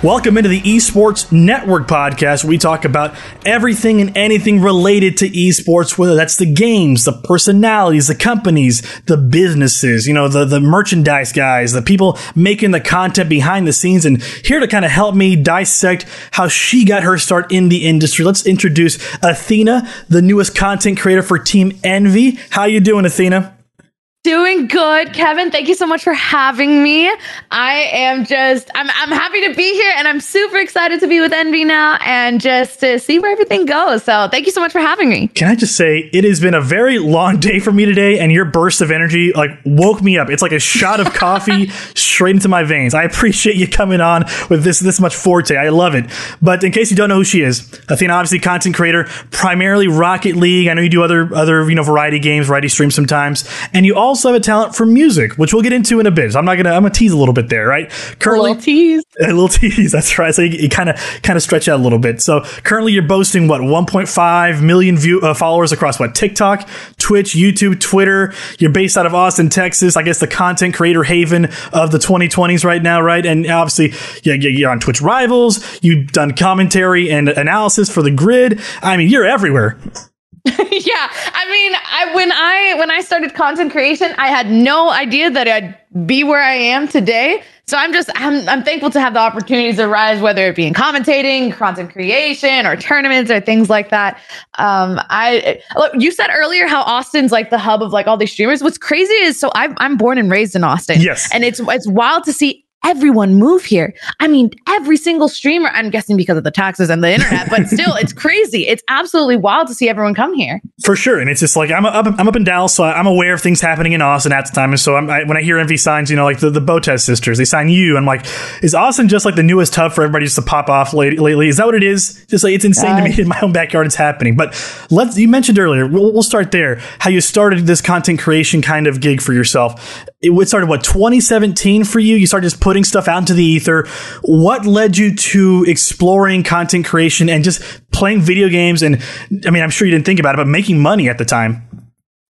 Welcome into the Esports Network podcast. We talk about everything and anything related to esports, whether that's the games, the personalities, the companies, the businesses, you know, the, the merchandise guys, the people making the content behind the scenes. And here to kind of help me dissect how she got her start in the industry, let's introduce Athena, the newest content creator for Team Envy. How you doing, Athena? Doing good, Kevin. Thank you so much for having me. I am just, I'm, I'm happy to be here and I'm super excited to be with Envy now and just to see where everything goes. So thank you so much for having me. Can I just say, it has been a very long day for me today and your burst of energy like woke me up. It's like a shot of coffee straight into my veins. I appreciate you coming on with this, this much forte. I love it. But in case you don't know who she is, Athena, obviously content creator, primarily Rocket League. I know you do other, other, you know, variety games, variety streams sometimes. And you also also have a talent for music, which we'll get into in a bit. So I'm not gonna I'm gonna tease a little bit there, right? Currently, a little tease, a little tease. That's right. So you kind of kind of stretch out a little bit. So currently, you're boasting what 1.5 million view uh, followers across what TikTok, Twitch, YouTube, Twitter. You're based out of Austin, Texas. I guess the content creator haven of the 2020s right now, right? And obviously, yeah, you're on Twitch Rivals. You've done commentary and analysis for the Grid. I mean, you're everywhere. yeah, I mean, I when I when I started content creation, I had no idea that I'd be where I am today. So I'm just I'm I'm thankful to have the opportunities arise, whether it be in commentating, content creation, or tournaments or things like that. Um, I look, you said earlier how Austin's like the hub of like all these streamers. What's crazy is so i I'm born and raised in Austin. Yes, and it's it's wild to see everyone move here. I mean, every single streamer, I'm guessing because of the taxes and the internet, but still, it's crazy. It's absolutely wild to see everyone come here. For sure. And it's just like, I'm up, I'm up in Dallas, so I'm aware of things happening in Austin at the time. And so I, when I hear Envy signs, you know, like the, the Botez sisters, they sign you. I'm like, is Austin just like the newest hub for everybody just to pop off lately? Is that what it is? Just like, it's insane to me in my own backyard, it's happening. But let's, you mentioned earlier, we'll, we'll start there, how you started this content creation kind of gig for yourself. It started, what, 2017 for you? You started just putting stuff out into the ether. What led you to exploring content creation and just playing video games? And I mean, I'm sure you didn't think about it, but making money at the time.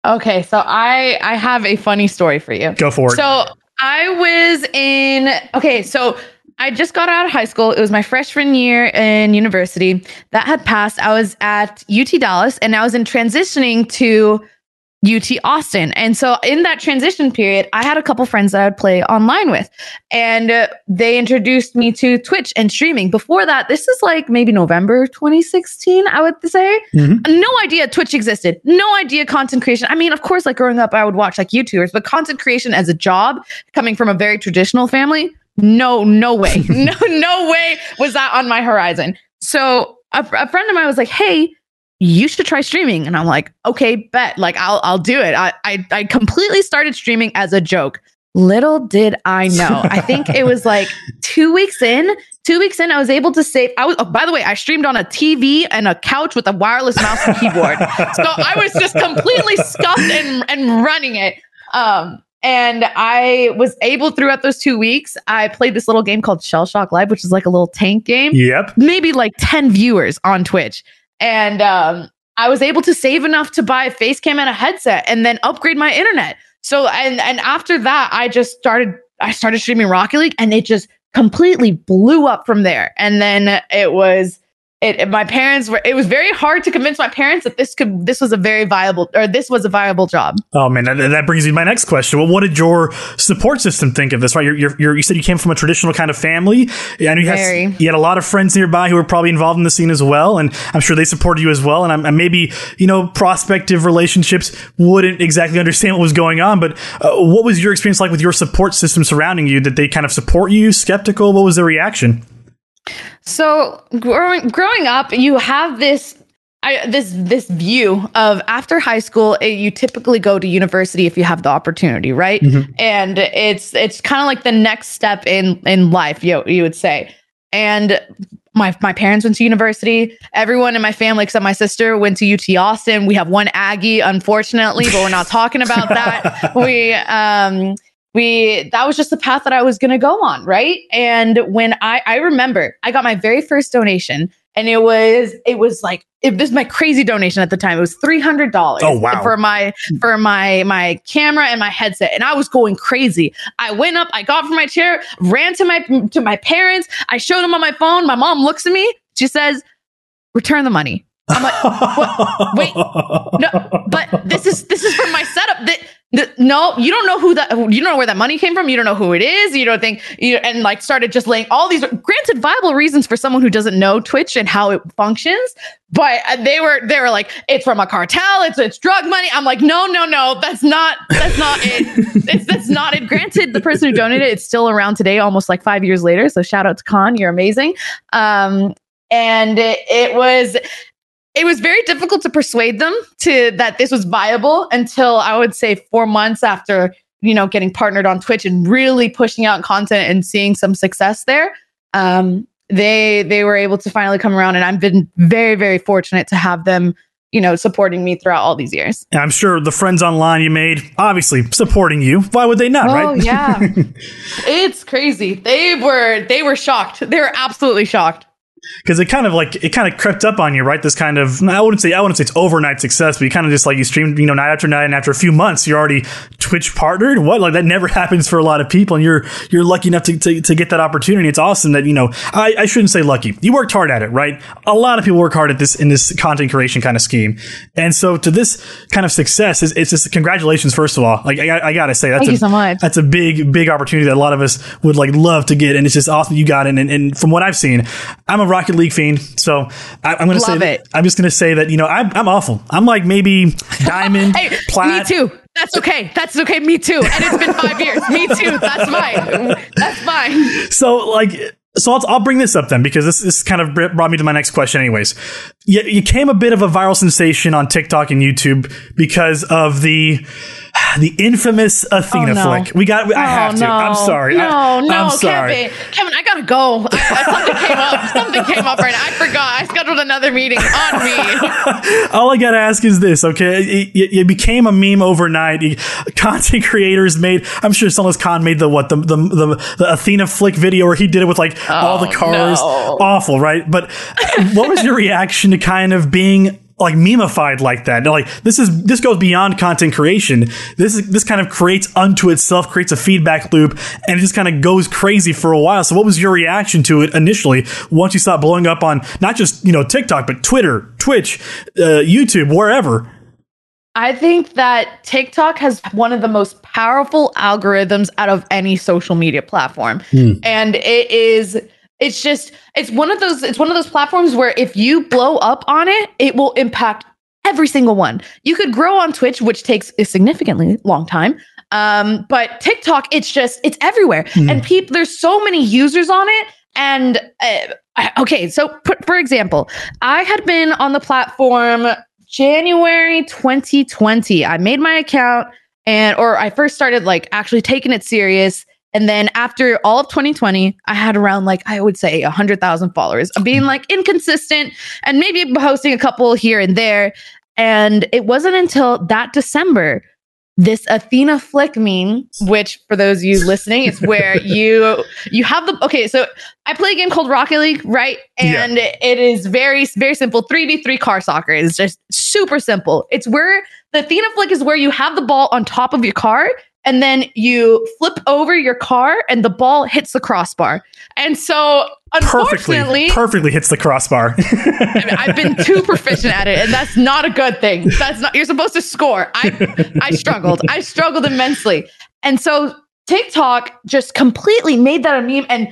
Okay, so I I have a funny story for you. Go for it. So I was in okay, so I just got out of high school. It was my freshman year in university. That had passed. I was at UT Dallas and I was in transitioning to UT Austin. And so in that transition period, I had a couple friends that I would play online with, and uh, they introduced me to Twitch and streaming. Before that, this is like maybe November 2016, I would say. Mm-hmm. No idea Twitch existed. No idea content creation. I mean, of course, like growing up, I would watch like YouTubers, but content creation as a job coming from a very traditional family, no, no way. no, no way was that on my horizon. So a, a friend of mine was like, hey, you should try streaming. And I'm like, okay, bet. Like I'll I'll do it. I I, I completely started streaming as a joke. Little did I know. I think it was like two weeks in. Two weeks in, I was able to save. I was. Oh, by the way, I streamed on a TV and a couch with a wireless mouse and keyboard. so I was just completely scuffed and and running it. Um, and I was able throughout those two weeks. I played this little game called Shell Shock Live, which is like a little tank game. Yep. Maybe like ten viewers on Twitch and um, I was able to save enough to buy a face cam and a headset and then upgrade my internet. So and and after that, I just started I started streaming Rocket League and it just completely blew up from there. And then it was it, my parents were it was very hard to convince my parents that this could this was a very viable or this was a viable job. Oh man that, that brings me to my next question. Well what did your support system think of this right? You're, you're, you're, you said you came from a traditional kind of family. Know you had, you had a lot of friends nearby who were probably involved in the scene as well and i'm sure they supported you as well and, and maybe you know prospective relationships wouldn't exactly understand what was going on but uh, what was your experience like with your support system surrounding you? Did they kind of support you skeptical? What was their reaction so growing growing up, you have this I, this this view of after high school, it, you typically go to university if you have the opportunity, right? Mm-hmm. And it's it's kind of like the next step in in life, you you would say. And my my parents went to university. Everyone in my family except my sister went to UT Austin. We have one Aggie, unfortunately, but we're not talking about that. we um we that was just the path that I was going to go on, right? And when I I remember I got my very first donation and it was it was like it was my crazy donation at the time. It was three hundred dollars. Oh, wow. For my for my my camera and my headset, and I was going crazy. I went up, I got from my chair, ran to my to my parents. I showed them on my phone. My mom looks at me. She says, "Return the money." I'm like, what? Wait, no, but this is this is from my setup. That the, no, you don't know who that. You don't know where that money came from. You don't know who it is. You don't think you and like started just laying all these granted viable reasons for someone who doesn't know Twitch and how it functions. But they were they were like, it's from a cartel. It's it's drug money. I'm like, no, no, no. That's not that's not it. it's that's not it. Granted, the person who donated it's still around today, almost like five years later. So shout out to Khan, you're amazing. Um, and it, it was it was very difficult to persuade them to that this was viable until I would say four months after you know getting partnered on Twitch and really pushing out content and seeing some success there. Um, they they were able to finally come around, and I've been very very fortunate to have them you know supporting me throughout all these years. And I'm sure the friends online you made obviously supporting you. Why would they not? Oh right? yeah, it's crazy. They were they were shocked. They were absolutely shocked because it kind of like it kind of crept up on you, right? This kind of I wouldn't say I wouldn't say it's overnight success, but you kind of just like you streamed, you know, night after night, and after a few months, you're already Twitch partnered. What like that never happens for a lot of people, and you're you're lucky enough to, to, to get that opportunity. It's awesome that you know I, I shouldn't say lucky. You worked hard at it, right? A lot of people work hard at this in this content creation kind of scheme, and so to this kind of success is it's just congratulations first of all. Like I, I gotta say that's Thank a, you so much. that's a big big opportunity that a lot of us would like love to get, and it's just awesome you got it. And, and from what I've seen, I'm a Rocket League fiend. So I, am going to say that. I'm just going to say that you know I'm, I'm awful. I'm like maybe diamond, Hey, plat. me too. That's okay. That's okay. Me too. And it's been five years. Me too. That's fine. That's fine. So like. So I'll, I'll bring this up then because this, this kind of brought me to my next question. Anyways, you, you came a bit of a viral sensation on TikTok and YouTube because of the the infamous Athena Oh, no. flick. We got. I Oh, have to. Oh, no. I'm sorry. No, I, no, I'm sorry. Kevin. Kevin, I gotta go. I, I- something came up. Something came up right now. I forgot. I scheduled another meeting on me. All I gotta ask is this, okay? It, it, it became a meme overnight. Content creators made. I'm sure Sunless Khan made the what the the, the the Athena flick video where he did it with like all the Oh, cars. Awful, right? But what was your reaction to kind of being like memeified like that? Like this is this goes beyond content creation. This is this kind of creates unto itself, creates a feedback loop, and it just kind of goes crazy for a while. So, what was your reaction to it initially once you saw it blowing up on not just you know TikTok, but Twitter, Twitch, uh, YouTube, wherever? I think that TikTok has one of the most powerful algorithms out of any social media platform. And it is it's just it's one of those it's one of those platforms where if you blow up on it, it will impact every single one. You could grow on Twitch, which takes a significantly long time. Um, but TikTok, it's just it's everywhere. And people there's so many users on it and uh, okay, so for, for example, I had been on the platform January 2020. I made my account and or I first started like actually taking it serious. And then after all of 2020, I had around like I would say 100,000 followers. I'm being like inconsistent and maybe posting a couple here and there. And it wasn't until that December this Athena flick meme, which for those of you listening, it's where you you have the okay. So I play a game called Rocket League, right? Yeah. And it is very very simple. Three v three car soccer. It's just super simple. It's where the Athena flick is where you have the ball on top of your car. And then you flip over your car and the ball hits the crossbar. And so, Perfectly, unfortunately, perfectly hits the crossbar. I mean, I've been too proficient at it, and that's not a good thing. That's not. You're supposed to score. I I struggled. I struggled immensely, and so TikTok just completely made that a meme and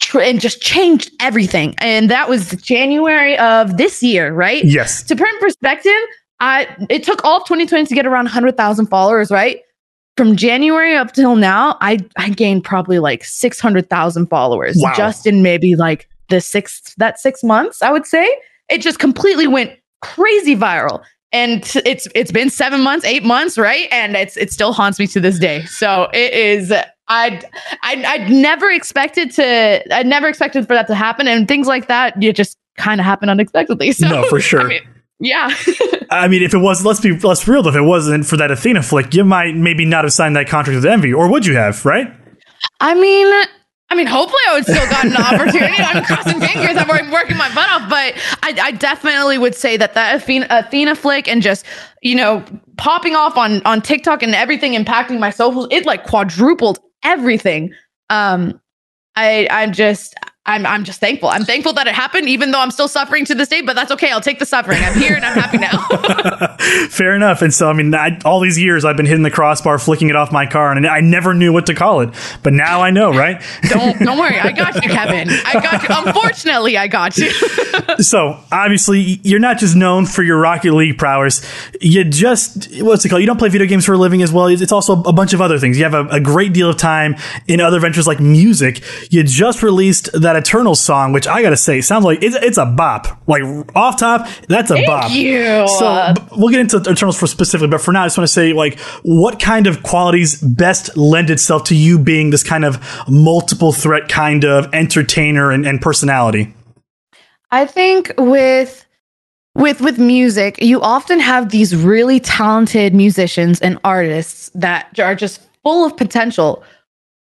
tr- and just changed everything. And that was January of this year, right? yes. To put in perspective, I it took all of 2020 to get around 100,000 followers, right? From January up till now, I I gained probably like 600,000 followers Wow. just in maybe like the six that 6 months, I would say. It just completely went crazy viral. And it's it's been 7 months, 8 months, right? And it's it still haunts me to this day. So it is I'd, I'd I'd never expected to I'd never expected for that to happen and things like that you just kind of happen unexpectedly. So No, for sure. I mean, yeah. I mean, if it was, let's be let's be real. If it wasn't for that Athena flick, you might maybe not have signed that contract with Envy, or would you have? Right? I mean, I mean, hopefully I would still got an opportunity. I'm crossing fingers. I'm working crossing fingers. I'm opportunity. I'm crossing fingers. I'm working my butt off. But I, I definitely would say that that Athena, Athena flick and just you know popping off on on TikTok and everything impacting my socials, it like quadrupled everything. Um, I I'm just I'm I'm just thankful. I'm thankful that it happened, even though I'm still suffering to this day. But that's okay. I'll take the suffering. I'm here and I'm happy now. Fair enough. And so, I mean, I, all these years I've been hitting the crossbar, flicking it off my car, and I never knew what to call it. But now I know, right? don't don't worry. I got you, Kevin. I got you. Unfortunately, I got you. so obviously, you're not just known for your Rocket League prowess. You just what's it called? You don't play video games for a living as well. It's also a bunch of other things. You have a, a great deal of time in other ventures like music. You just released that Eternal song, which I gotta say sounds like it's, it's a bop. Like off top, that's a Thank bop. you. So b- we'll get into Eternals for specifically, but for now, I just want to say like what kind of qualities best lend itself to you being this kind of multiple threat kind of entertainer and, and personality. I think with with with music, you often have these really talented musicians and artists that are just full of potential,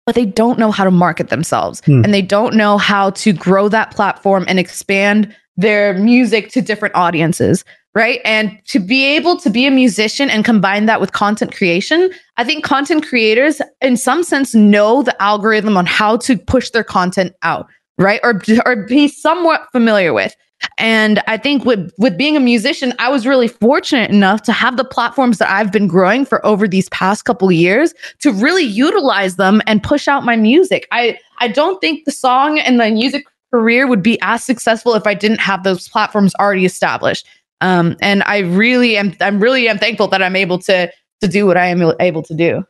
but they don't know how to market themselves Hmm. and they don't know how to grow that platform and expand their music to different audiences, right? And to be able to be a musician and combine that with content creation, I think content creators in some sense know the algorithm on how to push their content out, right? Or or be somewhat familiar with. And I think with with being a musician, I was really fortunate enough to have the platforms that I've been growing for over these past couple years to really utilize them and push out my music. I I don't think the song and the music career would be as successful if I didn't have those platforms already established. Um, and I really am I'm really am thankful that I'm able to to do what I am able to do.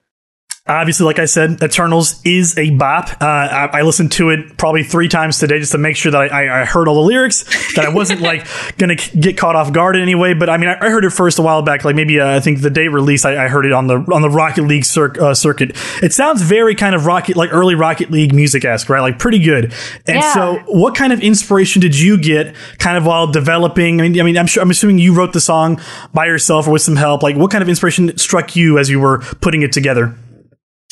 Obviously, like I said, Eternals is a bop. Uh, I, I listened to it probably three times today just to make sure that I, I, heard all the lyrics, that I wasn't like going to get caught off guard in any way. But I mean, I, I heard it first a while back, like maybe uh, I think the day release, I, I heard it on the on the Rocket League cir- uh, circuit. It sounds very kind of rocket, like early Rocket League music esque, right? Like pretty good. And Yeah. so, what kind of inspiration did you get, kind of while developing? I mean, I mean, I'm sure, I'm assuming you wrote the song by yourself or with some help. Like, what kind of inspiration struck you as you were putting it together?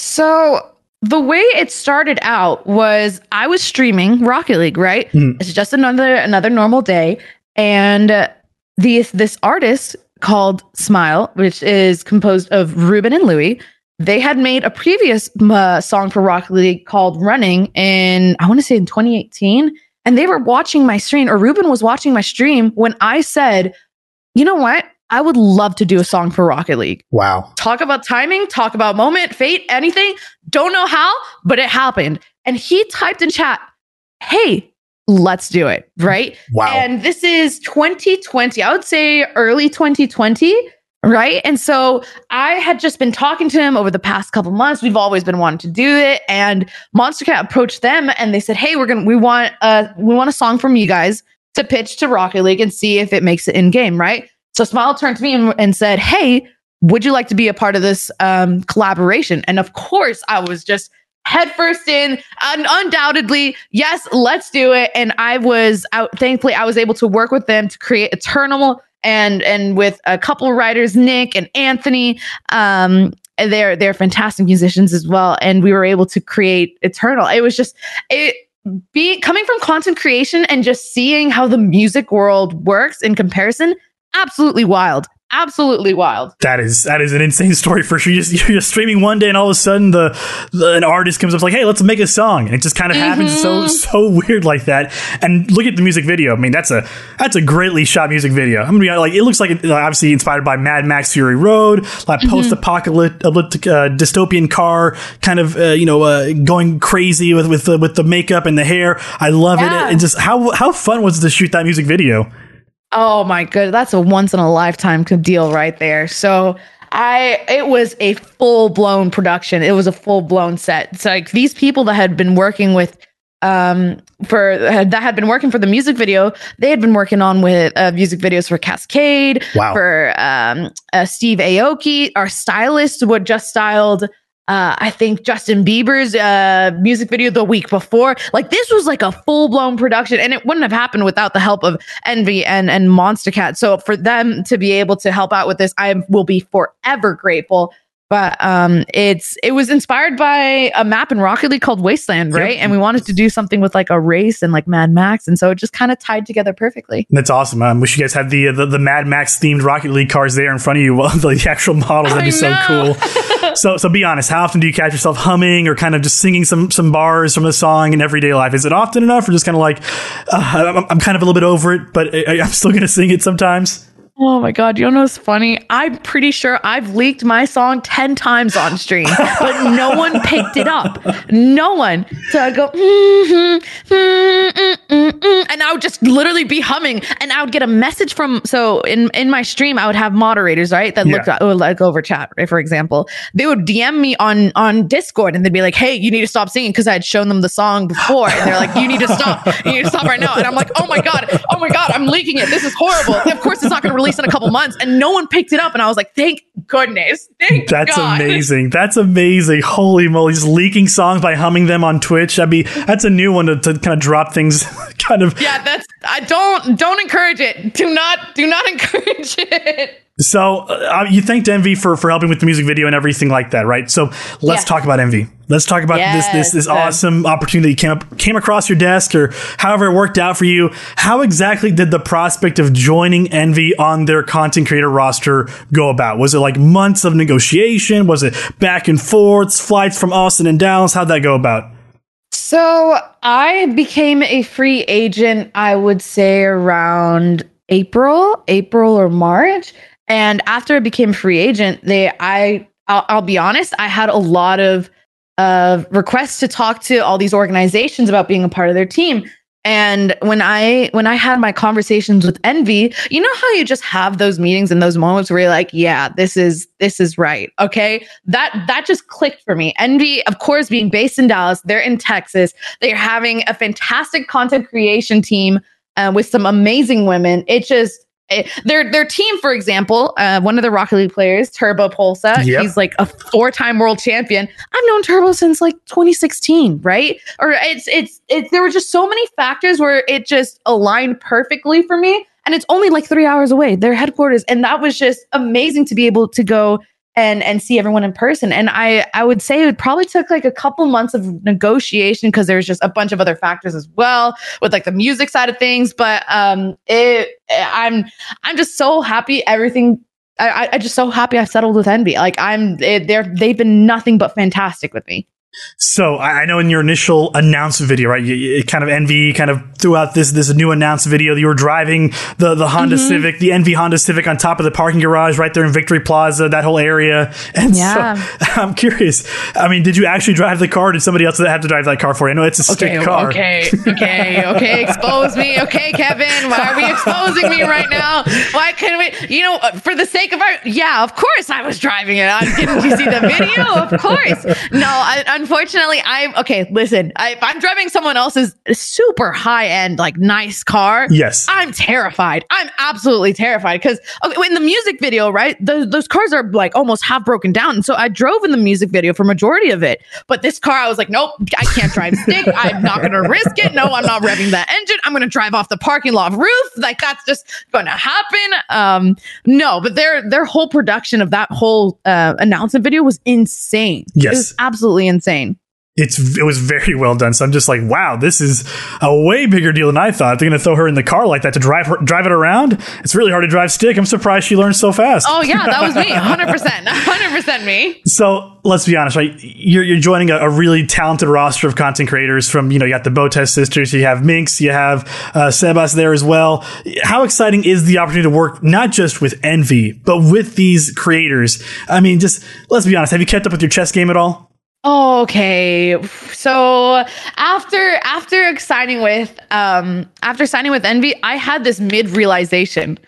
So the way it started out was I was streaming Rocket League, right? Mhm. It's just another another normal day, and uh, the this artist called SMLE, which is composed of Ruben and Louie. They had made a previous uh, song for Rocket League called "Running" in I want to say in 2018, and they were watching my stream, or Ruben was watching my stream when I said, "You know what? I would love to do a song for Rocket League." Wow. talk about timing, talk about moment, fate, anything. Don't know how, but it happened. And he typed in chat, Hey, let's do it. Right. Wow. And this is 2020. I would say early 2020. Right. And so I had just been talking to him over the past couple months. We've always been wanting to do it. And Monstercat approached them and they said, Hey, we're gonna we want uh we want a song from you guys to pitch to Rocket League and see if it makes it in game, right? So SMLE turned to me and, and said, Hey, would you like to be a part of this um, collaboration? And of course, I was just headfirst in, and undoubtedly, yes, let's do it. And I was out. Thankfully, I was able to work with them to create Eternal, and and with a couple of writers, Nick and Anthony. Um, they're they're fantastic musicians as well, and we were able to create Eternal. It was just it be coming from content creation and just seeing how the music world works in comparison. Absolutely wild. Absolutely wild. That is that is an insane story for sure. You're just, you're just streaming one day, and all of a sudden, the, the an artist comes up like, "Hey, let's make a song," and it just kind of happens so so weird like that. And look at the music video. I mean, that's a that's a greatly shot music video. I'm gonna be like, it looks like it, obviously inspired by Mad Max Fury Road, like post apocalyptic uh, dystopian car, kind of uh, you know uh, going crazy with with the, with the makeup and the hair. I love Yeah. it. And just how how fun was it to shoot that music video? Oh my good. That's a once in a lifetime deal right there. So I it was a full blown production. It was a full blown set. It's like these people that had been working with um for that had been working for the music video they had been working on with uh, music videos for Kaskade Wow. for um uh, steve aoki our stylist would just styled uh, I think Justin Bieber's uh, music video the week before. Like this was like a full blown production, and it wouldn't have happened without the help of Envy and and Monstercat. So for them to be able to help out with this, I will be forever grateful. but um, it's it was inspired by a map in Rocket League called Wasteland, right? Yep. And we wanted to do something with like a race and like Mad Max, and so it just kind of tied together perfectly. That's awesome. I um, wish you guys had the, the, the Mad Max themed Rocket League cars there in front of you, the actual models. That'd be so cool. so so be honest. How often do you catch yourself humming or kind of just singing some some bars from a song in everyday life? Is it often enough, or just kind of like uh, I'm, I'm kind of a little bit over it, but I'm still going to sing it sometimes? Oh my god, you know what's funny? I'm pretty sure I've leaked my song 10 times on stream, but no one picked it up. No one. So I go, mm-hmm, mm-hmm, mm-hmm, and I would just literally be humming and I would get a message from so in in my stream I would have moderators, right? That yeah. looked oh, like over chat, right, for example. They would DM me on on Discord and they'd be like, "Hey, you need to stop singing" because I had shown them the song before and they're like, "You need to stop. You need to stop right now." And I'm like, "Oh my god. Oh my god, I'm leaking it. This is horrible." Of course it's not going to release in a couple months and no one picked it up. And I was like, thank goodness. Thank That's God. amazing. That's amazing. Holy moly. Just leaking songs by humming them on Twitch. That'd be, that's a new one to, to kind of drop things kind of. Yeah, that's, I don't, don't encourage it. Do not, do not encourage it. So uh, you thanked Envy for for helping with the music video and everything like that, right? So let's yeah. talk about Envy. Let's talk about yes. this this this awesome opportunity came up came across your desk or however it worked out for you. How exactly did the prospect of joining Envy on their content creator roster go about? Was it like months of negotiation? Was it back and forths, flights from Austin and Dallas? How'd that go about? So I became a free agent, I would say around April, April or March. And after I became free agent, they I I'll, I'll be honest, I had a lot of of requests to talk to all these organizations about being a part of their team. And when I when I had my conversations with Envy, you know how you just have those meetings and those moments where you're like, yeah, this is this is right. Okay. That that just clicked for me. Envy, of course, being based in Dallas, they're in Texas. They're having a fantastic content creation team uh, with some amazing women. It just their their team, for example, uh, one of the Rocket League players, Turbopolsa, yep. he's like a four time world champion. I've known Turbo since like 2016, right? Or it's it's it's there were just so many factors where it just aligned perfectly for me. And it's only like three hours away, their headquarters. And that was just amazing to be able to go and and see everyone in person. And i i would say it probably took like a couple months of negotiation because there's just a bunch of other factors as well with like the music side of things. But um it i'm i'm just so happy everything i i just so happy i settled with envy like i'm they're they've been nothing but fantastic with me so I know in your initial announcement video, right, you, you, kind of envy kind of threw out this this new announced video that you were driving the the Honda mm-hmm. Civic, the Envy Honda Civic on top of the parking garage right there in Victory Plaza, that whole area. And yeah. so I'm curious. I mean, did you actually drive the car? did somebody else have to drive that car for you? I know it's a stick car. Okay, okay, okay. Expose me, okay, Kevin. Why are we exposing me right now? Why couldn't we? You know, uh, for the sake of our, yeah, of course I was driving it. I, didn't you see the video? Of course. No, I, unfortunately, I'm okay. Listen, I, if I'm driving someone else's super high end, like nice car, yes, I'm terrified. I'm absolutely terrified because okay, in the music video, right, the, those cars are like almost half broken down. And so I drove in the music video for majority of it, but this car, I was like, nope, I can't drive stick. I'm not going to risk it. No, I'm not revving that engine. I'm going to drive off the parking lot roof. Like that's just going to happen. Um, no, but their their whole production of that whole uh, announcement video was insane. Yes, it was absolutely insane it's it was very well done. So I'm just like, wow, this is a way bigger deal than I thought. They're going to throw her in the car like that to drive her, drive it around. It's really hard to drive stick. I'm surprised she learned so fast. Oh yeah, that was me, 100, percent 100 percent me. So let's be honest, right? You're you're joining a, a, really talented roster of content creators. From you know, you got the Botez sisters, you have Minx, you have uh, Sebas there as well. How exciting is the opportunity to work not just with Envy, but with these creators? I mean, just let's be honest. Have you kept up with your chess game at all? Okay. So after after signing with um after signing with Envy, I had this mid realization.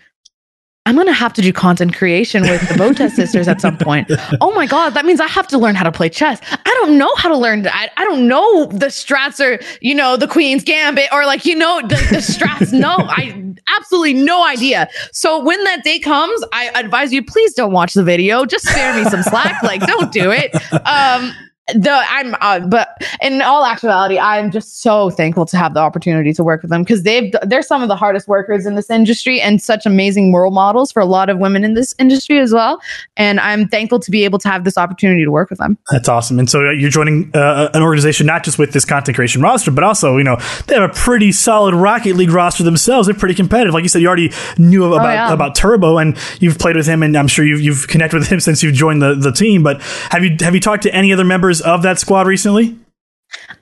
I'm gonna have to do content creation with the Botez sisters at some point. Oh my god, that means I have to learn how to play chess. I don't know how to learn that. I don't know the strats or you know the Queen's Gambit or like you know the, the strats. no, I absolutely no idea. So when that day comes, I advise you please don't watch the video. Just spare me some slack. Like don't do it. Um, the I'm uh, but in all actuality I'm just so thankful to have the opportunity to work with them because they've they're some of the hardest workers in this industry and such amazing role models for a lot of women in this industry as well and I'm thankful to be able to have this opportunity to work with them. That's awesome. And so uh, you're joining uh, an organization not just with this content creation roster but also, you know, they have a pretty solid Rocket League roster themselves. They're pretty competitive. Like you said you already knew about oh, yeah. about Turbo and you've played with him and I'm sure you've you've connected with him since you've joined the the team, but have you have you talked to any other members of that squad recently?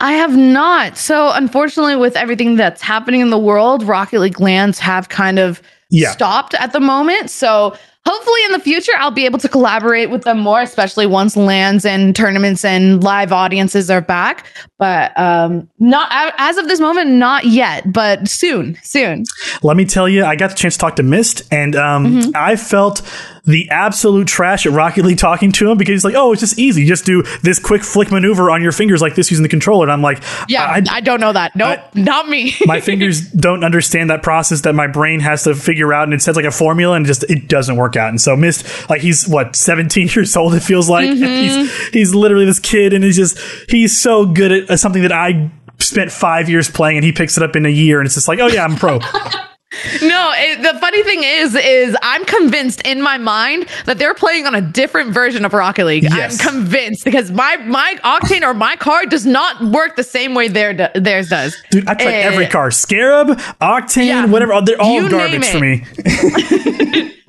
I have not. So, unfortunately, with everything that's happening in the world, Rocket League LANs have kind of yeah. stopped at the moment. So, hopefully, in the future, I'll be able to collaborate with them more, especially once LANs and tournaments and live audiences are back. But um, not as of this moment, not yet, but soon, soon. Let me tell you, I got the chance to talk to Mist, and um, mm-hmm. I felt the absolute trash at Rocket League talking to him because he's like, oh, it's just easy. Just do this quick flick maneuver on your fingers like this using the controller. And I'm like, yeah, I, I don't know that. Nope, I, not me. my fingers don't understand that process that my brain has to figure out. And it says like a formula and just, it doesn't work out. And so Mist, like he's what, 17 years old, it feels like. Mm-hmm. He's, he's literally this kid and he's just, he's so good at something that I spent five years playing and he picks it up in a year and it's just like, oh yeah, I'm pro. No, it, the funny thing is, is I'm convinced in my mind that they're playing on a different version of Rocket League. Yes. I'm convinced because my my Octane or my car does not work the same way their theirs does. Dude, I tried uh, every car: Scarab, Octane, yeah, whatever. They're all garbage for me.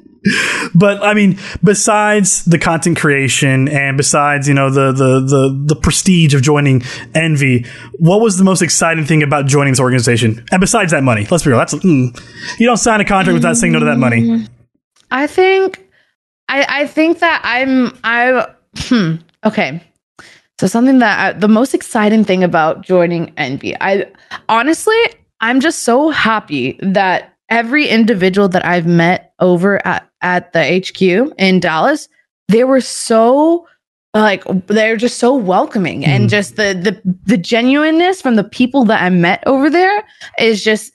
but I mean, besides the content creation and besides you know the the the the prestige of joining Envy, what was the most exciting thing about joining this organization? And besides that money, let's be real, that's mm, you don't sign a contract without saying no to that money. I think, I I think that I'm I hmm okay. So something that I, the most exciting thing about joining Envy, I honestly I'm just so happy that every individual that I've met over at, at the HQ in Dallas, they were so like they're just so welcoming mm. and just the the the genuineness from the people that I met over there is just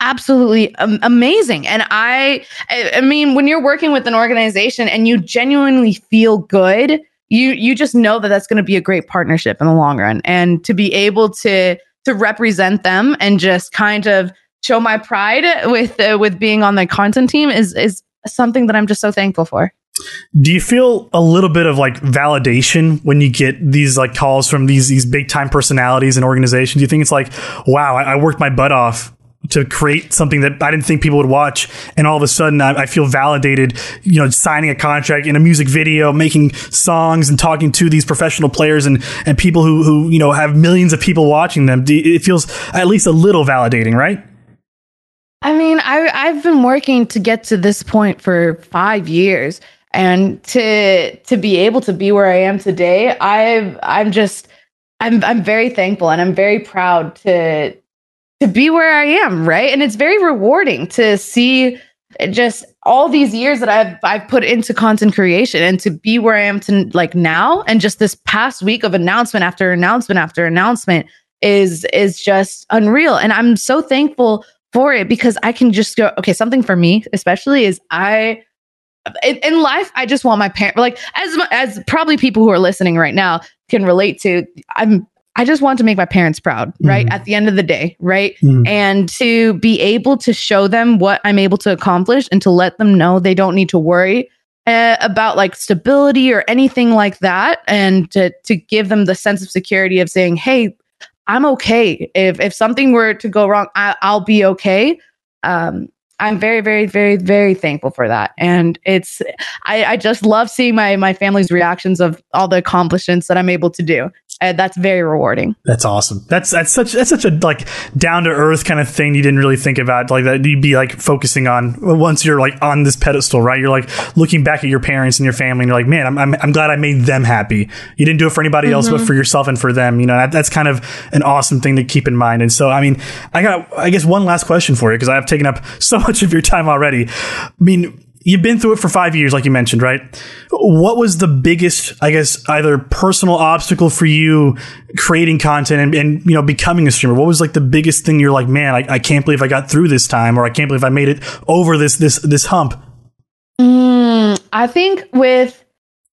absolutely um, amazing and I, I i mean when you're working with an organization and you genuinely feel good you you just know that that's going to be a great partnership in the long run and to be able to to represent them and just kind of show my pride with uh, with being on the content team is is something that I'm just so thankful for. Do you feel a little bit of like validation when you get these like calls from these these big time personalities and organizations? Do you think it's like, wow, I, I worked my butt off to create something that I didn't think people would watch, and all of a sudden I, I, feel validated. You know, signing a contract in a music video, making songs, and talking to these professional players and and people who who you know have millions of people watching them. It feels at least a little validating, right? I mean, I I've been working to get to this point for five years, and to to be able to be where I am today, I've I'm just I'm I'm very thankful and I'm very proud to to be where I am, right? And it's very rewarding to see just all these years that I've I've put into content creation and to be where I am to like now. And just this past week of announcement after announcement after announcement is is just unreal. And I'm so thankful for it because I can just go, okay, something for me, especially is I, in, in life, I just want my parents, like as, as probably people who are listening right now can relate to, I'm, I just want to make my parents proud, right? Mm. At the end of the day, right? Mm. And to be able to show them what I'm able to accomplish and to let them know they don't need to worry uh, about like stability or anything like that and to to give them the sense of security of saying, "Hey, I'm okay. If if something were to go wrong, I, will be okay. Um, I'm very, very, very, very thankful for that. And it's I, I just love seeing my my family's reactions of all the accomplishments that I'm able to do and that's very rewarding. That's awesome. That's that's such that's such a like down to earth kind of thing you didn't really think about like that you'd be like focusing on once you're like on this pedestal, right? You're like looking back at your parents and your family and you're like, man, I'm I'm, I'm glad I made them happy. You didn't do it for anybody mm-hmm. else but mm-hmm. for yourself and for them. You know, that, that's kind of an awesome thing to keep in mind. And so, I mean, I got I guess one last question for you because I have taken up so much of your time already. I mean, you've been through it for five years, like you mentioned, right? What was the biggest, I guess, either personal obstacle for you creating content and, and you know, becoming a streamer? What was like the biggest thing you're like, man, I, I, can't believe I got through this time, or I can't believe I made it over this this this hump? Mm, I think with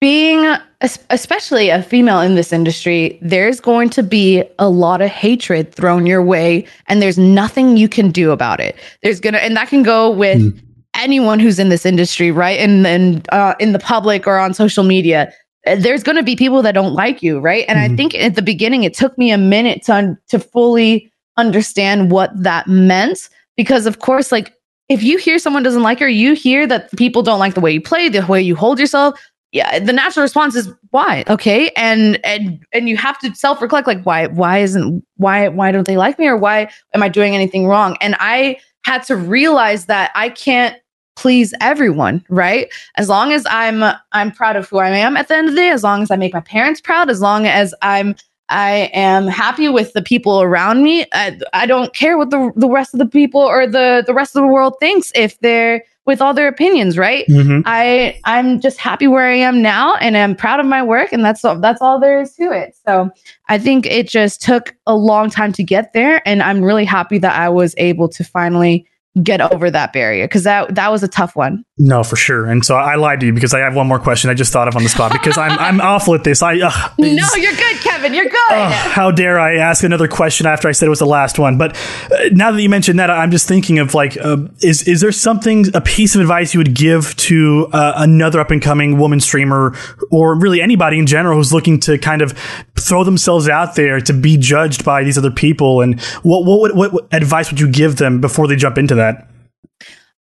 being especially a female in this industry, there's going to be a lot of hatred thrown your way, and there's nothing you can do about it. There's gonna, and that can go with mm. Anyone who's in this industry, right? And then uh, in the public or on social media, uh, there's going to be people that don't like you, right? And mm-hmm. I think at the beginning, it took me a minute to to fully understand what that meant, because of course, like if you hear someone doesn't like her, you hear that people don't like the way you play, the way you hold yourself, yeah the natural response is why okay and and and you have to self reflect like why why isn't why why don't they like me or why am i doing anything wrong and i had to realize that i can't please everyone right as long as i'm i'm proud of who i am at the end of the day as long as i make my parents proud as long as i'm I am happy with the people around me. I, I don't care what the the rest of the people or the the rest of the world thinks if they're with all their opinions, right? Mm-hmm. I I'm just happy where I am now and I'm proud of my work and that's all that's all there is to it. So I think it just took a long time to get there and I'm really happy that I was able to finally get over that barrier because that that was a tough one. No, for sure. And so I lied to you because I have one more question I just thought of on the spot because I'm I'm awful at this. I uh, no, you're good, Kevin. You're good. Uh, how dare I ask another question after I said it was the last one? But uh, now that you mentioned that, I'm just thinking of like, uh, is is there something a piece of advice you would give to uh, another up and coming woman streamer or really anybody in general who's looking to kind of throw themselves out there to be judged by these other people? And what what what, what advice would you give them before they jump into that?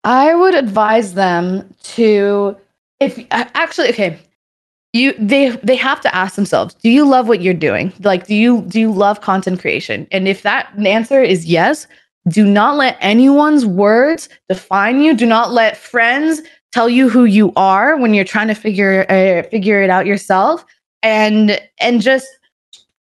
I would advise them to if actually okay you they they have to ask themselves do you love what you're doing? Like do you do you love content creation? And if that answer is yes do not let anyone's words define you. Do not let friends tell you who you are when you're trying to figure uh, figure it out yourself. And and just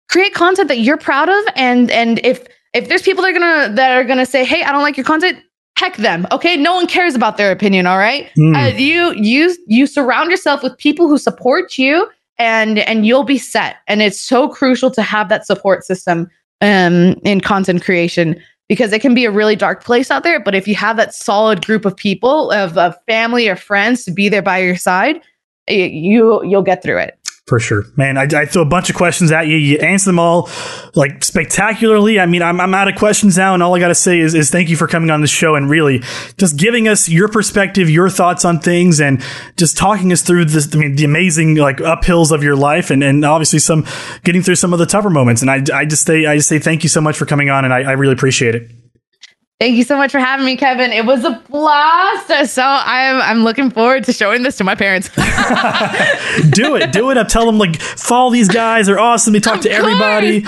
create content that you're proud of. And and if if there's people that are gonna that are gonna say hey i don't like your content heck them okay? No one cares about their opinion all right? Mm. uh, you you you surround yourself with people who support you and and you'll be set. And it's so crucial to have that support system um in content creation because it can be a really dark place out there. But if you have that solid group of people of, of family or friends to be there by your side you you'll get through it for sure, man. I, I, threw a bunch of questions at you. You answer them all like spectacularly. I mean, I'm, I'm out of questions now, and all I got to say is, is thank you for coming on the show and really just giving us your perspective, your thoughts on things, and just talking us through this. I mean, the amazing like uphills of your life, and, and obviously some getting through some of the tougher moments. And I, I just say I just say thank you so much for coming on, and I, I really appreciate it. Thank you so much for having me, Kevin. It was a blast. So I'm I'm looking forward to showing this to my parents. do it, do it. I tell them like follow these guys. They're awesome. They talk of to everybody.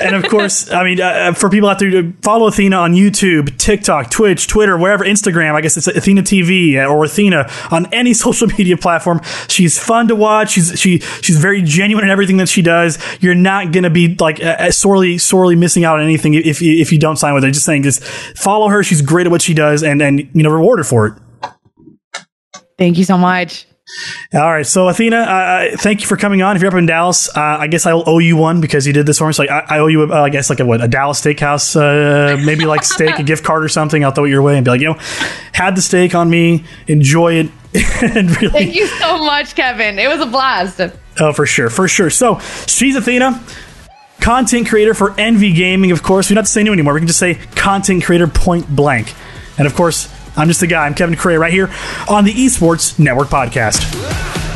and of course, I mean, uh, uh, for people out there to follow Athena on YouTube, TikTok, Twitch, Twitter, wherever, Instagram. I guess it's Athena TV or Athena on any social media platform. She's fun to watch. She's she she's very genuine in everything that she does. You're not gonna be like uh, sorely sorely missing out on anything if if you don't sign with her. Just saying, just follow her. She's great at what she does, and and you know reward her for it. Thank you so much. All right, so Athena, uh, thank you for coming on. If you're up in Dallas, uh, I guess I'll owe you one because you did this for me. So I, I owe you, uh, I guess, like a what, a Dallas Steakhouse, uh, maybe like steak, a gift card or something. I'll throw it your way and be like, you know, had the steak on me, enjoy it. and really, thank you so much, Kevin. It was a blast. Oh, for sure, for sure. So she's Athena content creator for Envy Gaming, of course. We don't have to say new anymore. We can just say content creator point blank. And of course, I'm just a guy. I'm Kevin Cray right here on the Esports Network Podcast.